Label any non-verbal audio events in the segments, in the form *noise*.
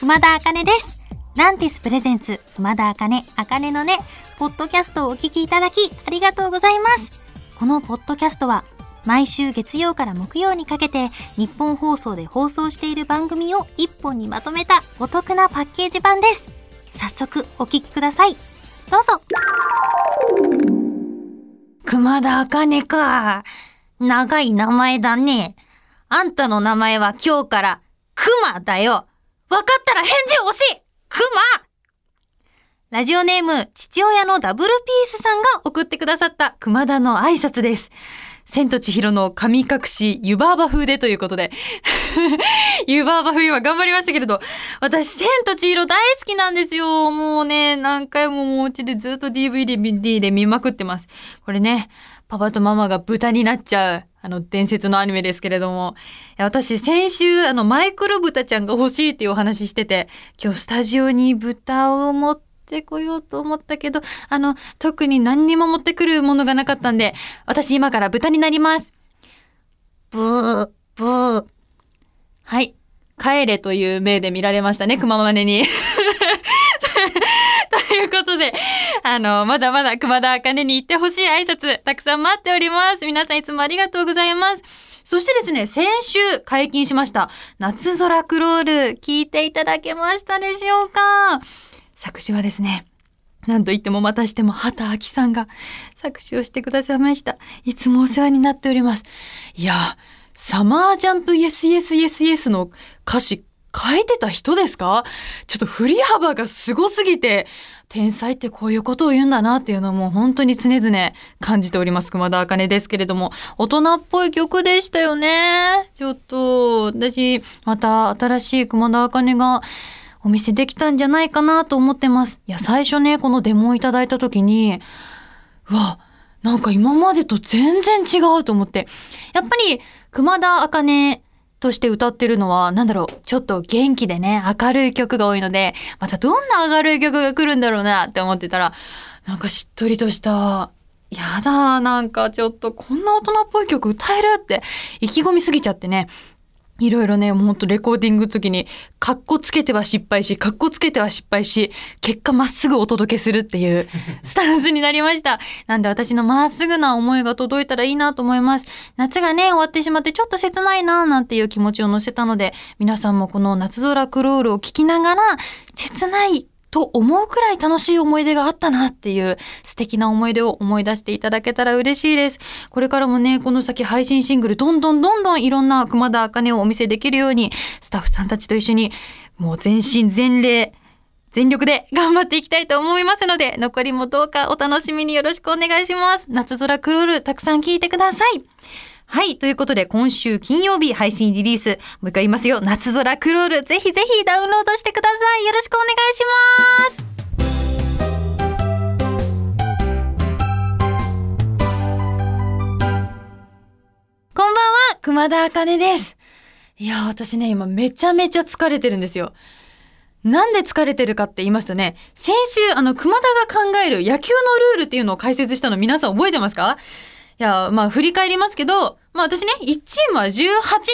熊田茜です。ランティスプレゼンツ、熊田茜、茜のね、ポッドキャストをお聞きいただき、ありがとうございます。このポッドキャストは、毎週月曜から木曜にかけて、日本放送で放送している番組を一本にまとめたお得なパッケージ版です。早速、お聞きください。どうぞ。熊田茜か。長い名前だね。あんたの名前は今日から、熊だよ。わかったら返事を欲しい熊ラジオネーム、父親のダブルピースさんが送ってくださった熊田の挨拶です。千と千尋の神隠し湯婆婆風でということで。*laughs* 湯婆婆風今頑張りましたけれど、私、千と千尋大好きなんですよ。もうね、何回もお家でずっと DVD で見まくってます。これね、パパとママが豚になっちゃう、あの伝説のアニメですけれども、私先週あのマイクロ豚ちゃんが欲しいっていうお話してて、今日スタジオに豚を持ってこようと思ったけど、あの、特に何にも持ってくるものがなかったんで、私今から豚になります。ブー、ブー。はい。帰れという目で見られましたね、熊まねに。*laughs* ということで、あの、まだまだ熊田茜に行ってほしい挨拶、たくさん待っております。皆さんいつもありがとうございます。そしてですね、先週解禁しました、夏空クロール、聞いていただけましたでしょうか作詞はですね、なんといってもまたしても畑明さんが作詞をしてくださいました。いつもお世話になっております。いや、サマージャンプイエスイエスイエスイエスの歌詞書いてた人ですか？ちょっと振り幅がすごすぎて、天才ってこういうことを言うんだなっていうのも本当に常々感じております。熊田茜ですけれども、大人っぽい曲でしたよね。ちょっと、私、また新しい熊田茜がお見せできたんじゃないかなと思ってます。いや、最初ね、このデモをいただいた時に、うわ、なんか今までと全然違うと思って。やっぱり、熊田茜として歌ってるのは、なんだろう、ちょっと元気でね、明るい曲が多いので、またどんな明るい曲が来るんだろうなって思ってたら、なんかしっとりとした、やだ、なんかちょっとこんな大人っぽい曲歌えるって意気込みすぎちゃってね。いろいろね、もうほんとレコーディング時に、カッコつけては失敗し、カッコつけては失敗し、結果まっすぐお届けするっていう *laughs* スタンスになりました。なんで私のまっすぐな思いが届いたらいいなと思います。夏がね、終わってしまってちょっと切ないななんていう気持ちを乗せたので、皆さんもこの夏空クロールを聞きながら、切ないと思うくらい楽しい思い出があったなっていう素敵な思い出を思い出していただけたら嬉しいです。これからもね、この先配信シングルどんどんどんどんいろんな熊田茜をお見せできるように、スタッフさんたちと一緒にもう全身全霊、全力で頑張っていきたいと思いますので、残りもどうかお楽しみによろしくお願いします。夏空クロールたくさん聞いてください。はい。ということで、今週金曜日配信リリース。もう一回言いますよ。夏空クロール。ぜひぜひダウンロードしてください。よろしくお願いします。こんばんは、熊田茜です。いや、私ね、今めちゃめちゃ疲れてるんですよ。なんで疲れてるかって言いますとね、先週、あの、熊田が考える野球のルールっていうのを解説したの皆さん覚えてますか？いや、まあ、振り返りますけど、まあ私ね、1チームは18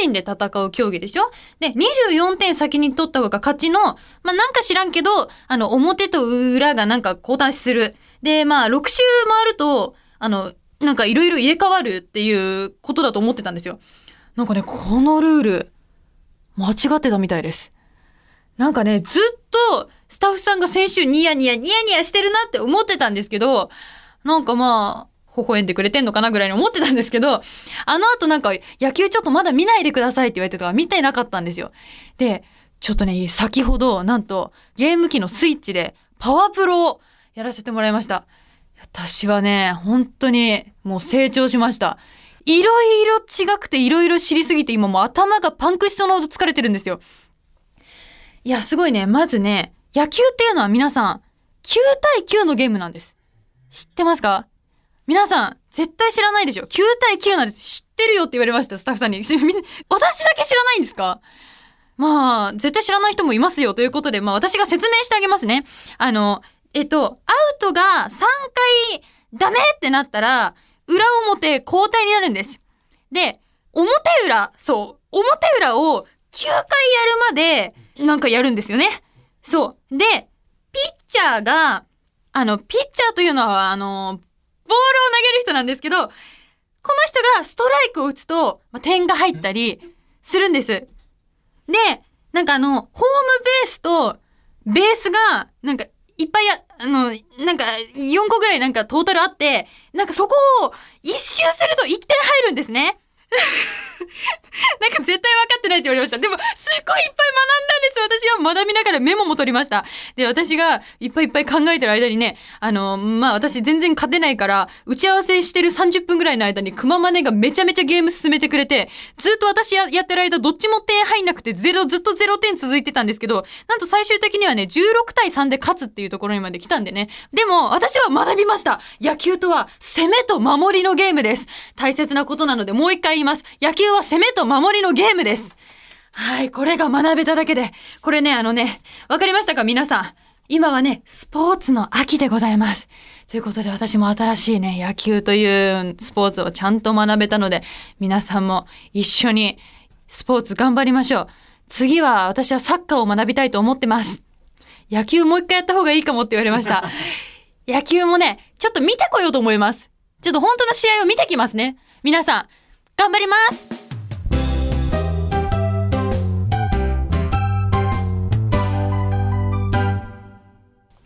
人で戦う競技でしょ？で、24点先に取った方が勝ちの、まあなんか知らんけど、あの、表と裏がなんか交代する。で、まあ6周回ると、あの、なんかいろいろ入れ替わるっていうことだと思ってたんですよ。なんかね、このルール、間違ってたみたいです。なんかね、ずっとスタッフさんが先週ニヤニヤニヤニヤしてるなって思ってたんですけど、なんかまあ、微笑んでくれてんのかなぐらいに思ってたんですけど、あの後なんか野球ちょっとまだ見ないでくださいって言われてたから見てなかったんですよ。で、ちょっとね、先ほどなんとゲーム機のスイッチでパワープロをやらせてもらいました。私はね、本当にもう成長しました。いろいろ違くていろいろ知りすぎて今もう頭がパンクしそうなほど疲れてるんですよ。いや、すごいね。まずね、野球っていうのは皆さん、9対9のゲームなんです。知ってますか？皆さん、絶対知らないでしょ ?9 対9なんです。知ってるよって言われました、スタッフさんに。*laughs* 私だけ知らないんですか？まあ、絶対知らない人もいますよということで、まあ私が説明してあげますね。あの、えっと、アウトが3回ダメってなったら、裏表交代になるんです。で、表裏、そう、表裏を9回やるまで、なんかやるんですよね。そう。で、ピッチャーが、あの、ピッチャーというのは、あの、ボールを投げる人なんですけど、この人がストライクを打つと、まあ、点が入ったりするんです。で、なんかあの、ホームベースと、ベースが、なんか、いっぱいや、あの、なんか、4個ぐらいなんかトータルあって、なんかそこを一周すると1点入るんですね。*laughs* なんか絶対分かってないって言われました。でも、すっごいいっぱい学んだんです。私は学びながらメモも取りました。で、私がいっぱいいっぱい考えてる間にね、あの、まあ、私全然勝てないから、打ち合わせしてる30分ぐらいの間に、熊マネがめちゃめちゃゲーム進めてくれて、ずっと私やってる間、どっちも点入んなくて、ゼロ、ずっと0点続いてたんですけど、なんと最終的にはね、16対3で勝つっていうところにまで来たんでね。でも、私は学びました。野球とは、攻めと守りのゲームです。大切なことなので、もう一回います。野球は攻めと守りのゲームです。はい、これが学べただけで。これね、あのね、わかりましたか？皆さん。今はね、スポーツの秋でございます。ということで私も新しいね、野球というスポーツをちゃんと学べたので、皆さんも一緒にスポーツ頑張りましょう。次は私はサッカーを学びたいと思ってます。野球もう一回やった方がいいかもって言われました。野球もね、ちょっと見てこようと思います。ちょっと本当の試合を見てきますね。皆さん、頑張ります。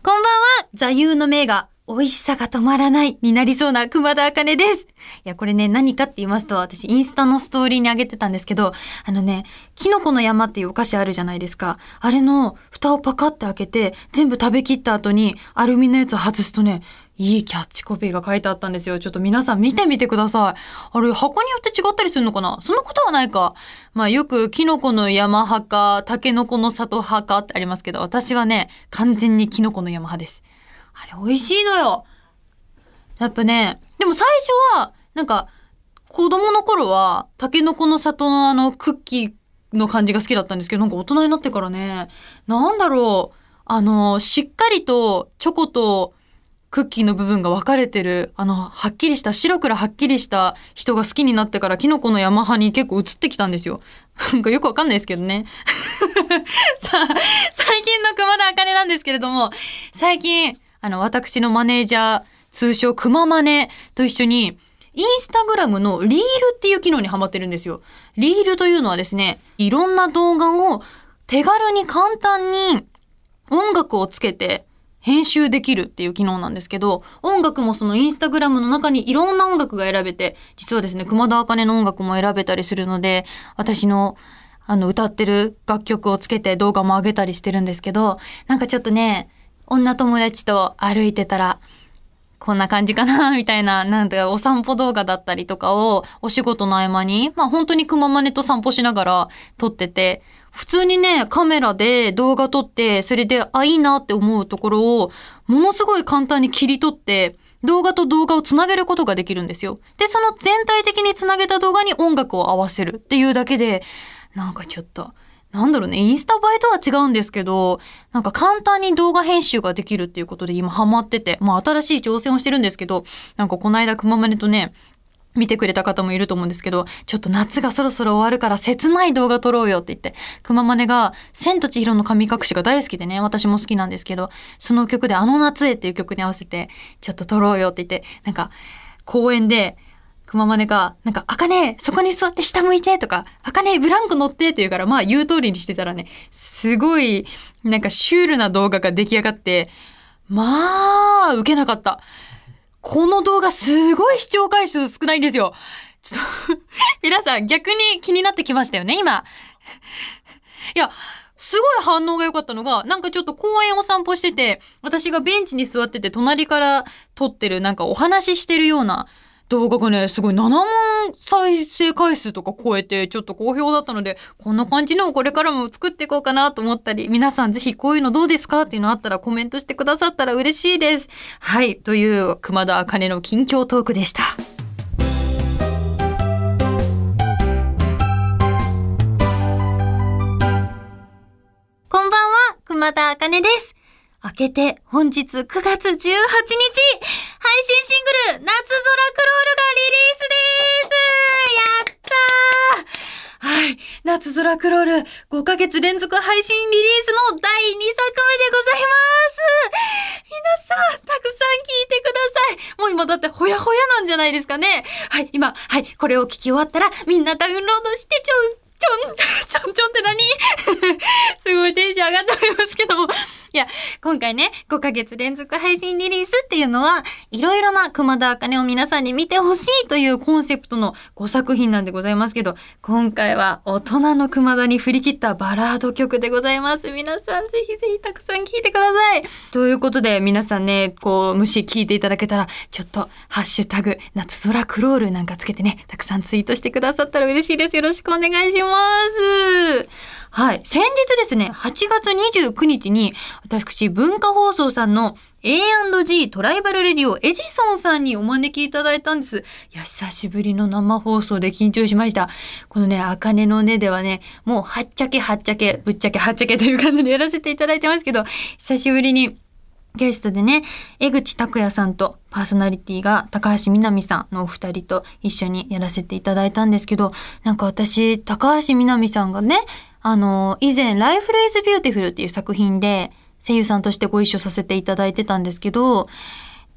こんばんは、座右の銘が美味しさが止まらないになりそうな熊田茜です。いや、これね、何かって言いますと、私インスタのストーリーに上げてたんですけど、あのね、キノコの山っていうお菓子あるじゃないですか。あれの蓋をパカって開けて、全部食べきった後にアルミのやつを外すとね、いいキャッチコピーが書いてあったんですよ。ちょっと皆さん見てみてください。あれ、箱によって違ったりするのかな？そんなことはないか。まあよくキノコの山派か、タケノコの里派かってありますけど、私はね、完全にキノコの山派です。あれ、美味しいのよ。やっぱね、でも最初は、なんか、子供の頃は、タケノコの里のあの、クッキーの感じが好きだったんですけど、なんか大人になってからね、なんだろう、あの、しっかりとチョコとクッキーの部分が分かれてる、あの、はっきりした、白黒はっきりした人が好きになってから、キノコの山派に結構移ってきたんですよ。なんかよくわかんないですけどね。*laughs* さあ、最近の熊田茜なんですけれども、最近、あの、私のマネージャー、通称熊マネと一緒に、インスタグラムのリールっていう機能にハマってるんですよ。リールというのはですね、いろんな動画を手軽に簡単に音楽をつけて編集できるっていう機能なんですけど、音楽もそのインスタグラムの中にいろんな音楽が選べて、実はですね、熊田茜の音楽も選べたりするので、私のあの歌ってる楽曲をつけて動画も上げたりしてるんですけど、なんかちょっとね、女友達と歩いてたら、こんな感じかな、みたいな、なんかお散歩動画だったりとかをお仕事の合間に、まあ本当に熊まねと散歩しながら撮ってて、普通にね、カメラで動画撮って、それで、あ、いいなって思うところを、ものすごい簡単に切り取って、動画と動画をつなげることができるんですよ。で、その全体的につなげた動画に音楽を合わせるっていうだけで、なんかちょっと、なんだろうね、インスタ映えとは違うんですけど、なんか簡単に動画編集ができるっていうことで今ハマってて、まあ新しい挑戦をしてるんですけど、なんかこの間熊まねとね、見てくれた方もいると思うんですけど、ちょっと夏がそろそろ終わるから切ない動画撮ろうよって言って、熊まねが千と千尋の神隠しが大好きでね、私も好きなんですけど、その曲であの夏へっていう曲に合わせて、ちょっと撮ろうよって言って、なんか公園で、熊まねが、なんか、あかねそこに座って下向いてとか、あかねブランコ乗ってって言うから、まあ言う通りにしてたらね、すごい、なんかシュールな動画が出来上がって、まあ、受けなかった。この動画すごい視聴回数少ないんですよ。ちょっと *laughs* 皆さん逆に気になってきましたよね、今。いや、すごい反応が良かったのが、なんかちょっと公園を散歩してて、私がベンチに座ってて、隣から撮ってる、なんかお話ししてるような動画がね、すごい7万再生回数とか超えて、ちょっと好評だったので、こんな感じのをこれからも作っていこうかなと思ったり、皆さんぜひこういうのどうですかっていうのあったらコメントしてくださったら嬉しいです。はい。という、熊田茜の近況トークでした。こんばんは、熊田茜です。明けて本日9月18日、信シングル、夏空クロールがリリースですやったーはい。夏空クロール5ヶ月連続配信リリースの第2作目でございます。皆さん、たくさん聞いてください。もう今だってほやほやなんじゃないですかね。はい、今、はい、これを聞き終わったらみんなダウンロードしてちょん、ちょん、ちょんちょんって何？*laughs* すごいテンション上がっておりますけども。いや、今回ね、5ヶ月連続配信リリースっていうのは、いろいろな熊田茜を皆さんに見てほしいというコンセプトの5作品なんでございますけど、今回は大人の熊田に振り切ったバラード曲でございます。皆さんぜひぜひたくさん聴いてください。ということで、皆さんね、こう、もし聞いていただけたら、ちょっと、ハッシュタグ、夏空クロールなんかつけてね、たくさんツイートしてくださったら嬉しいです。よろしくお願いします。はい。先日ですね、8月29日に、私、文化放送さんの A&G トライバルレディオエジソンさんにお招きいただいたんです。いや、久しぶりの生放送で緊張しました。このね、あかねのねではね、もうはっちゃけはっちゃけ、ぶっちゃけはっちゃけという感じでやらせていただいてますけど、久しぶりにゲストでね、江口拓也さんとパーソナリティが高橋みなみさんのお二人と一緒にやらせていただいたんですけど、なんか私、高橋みなみさんがね、あの、以前、Life is Beautiful っていう作品で声優さんとしてご一緒させていただいてたんですけど、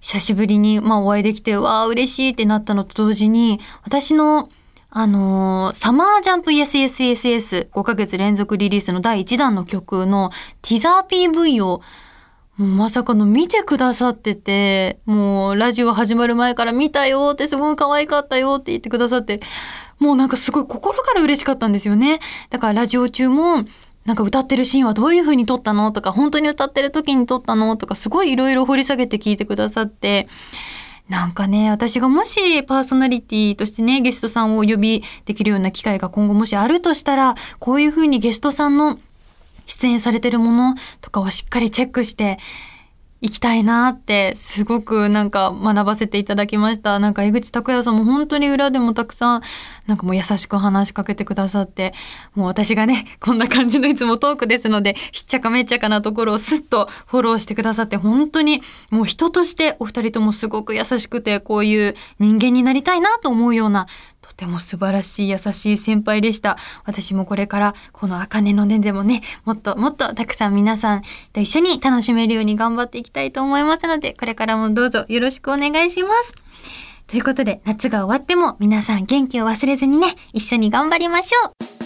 久しぶりに、まあ、お会いできて、わあ、嬉しいってなったのと同時に、私の、あのーサマージャンプ YesYesYesYes5 ヶ月連続リリースの第1弾の曲のティザー PV をまさかの見てくださってて、もうラジオ始まる前から見たよってすごい可愛かったよって言ってくださって、もうなんかすごい心から嬉しかったんですよね。だからラジオ中も、なんか歌ってるシーンはどういう風に撮ったのとか、本当に歌ってる時に撮ったのとか、すごいいろいろ掘り下げて聞いてくださって、なんかね、私がもしパーソナリティとしてね、ゲストさんをお呼びできるような機会が今後もしあるとしたら、こういう風にゲストさんの出演されてるものとかをしっかりチェックしていきたいなってすごくなんか学ばせていただきました。なんか江口拓也さんも本当に裏でもたくさんなんかもう優しく話しかけてくださってもう私がねこんな感じのいつもトークですのでひっちゃかめっちゃかなところをスッとフォローしてくださって本当にもう人としてお二人ともすごく優しくてこういう人間になりたいなと思うようなとても素晴らしい優しい先輩でした。私もこれからこの茜の根でもね、もっともっとたくさん皆さんと一緒に楽しめるように頑張っていきたいと思いますので、これからもどうぞよろしくお願いします。ということで、夏が終わっても皆さん元気を忘れずにね、一緒に頑張りましょう。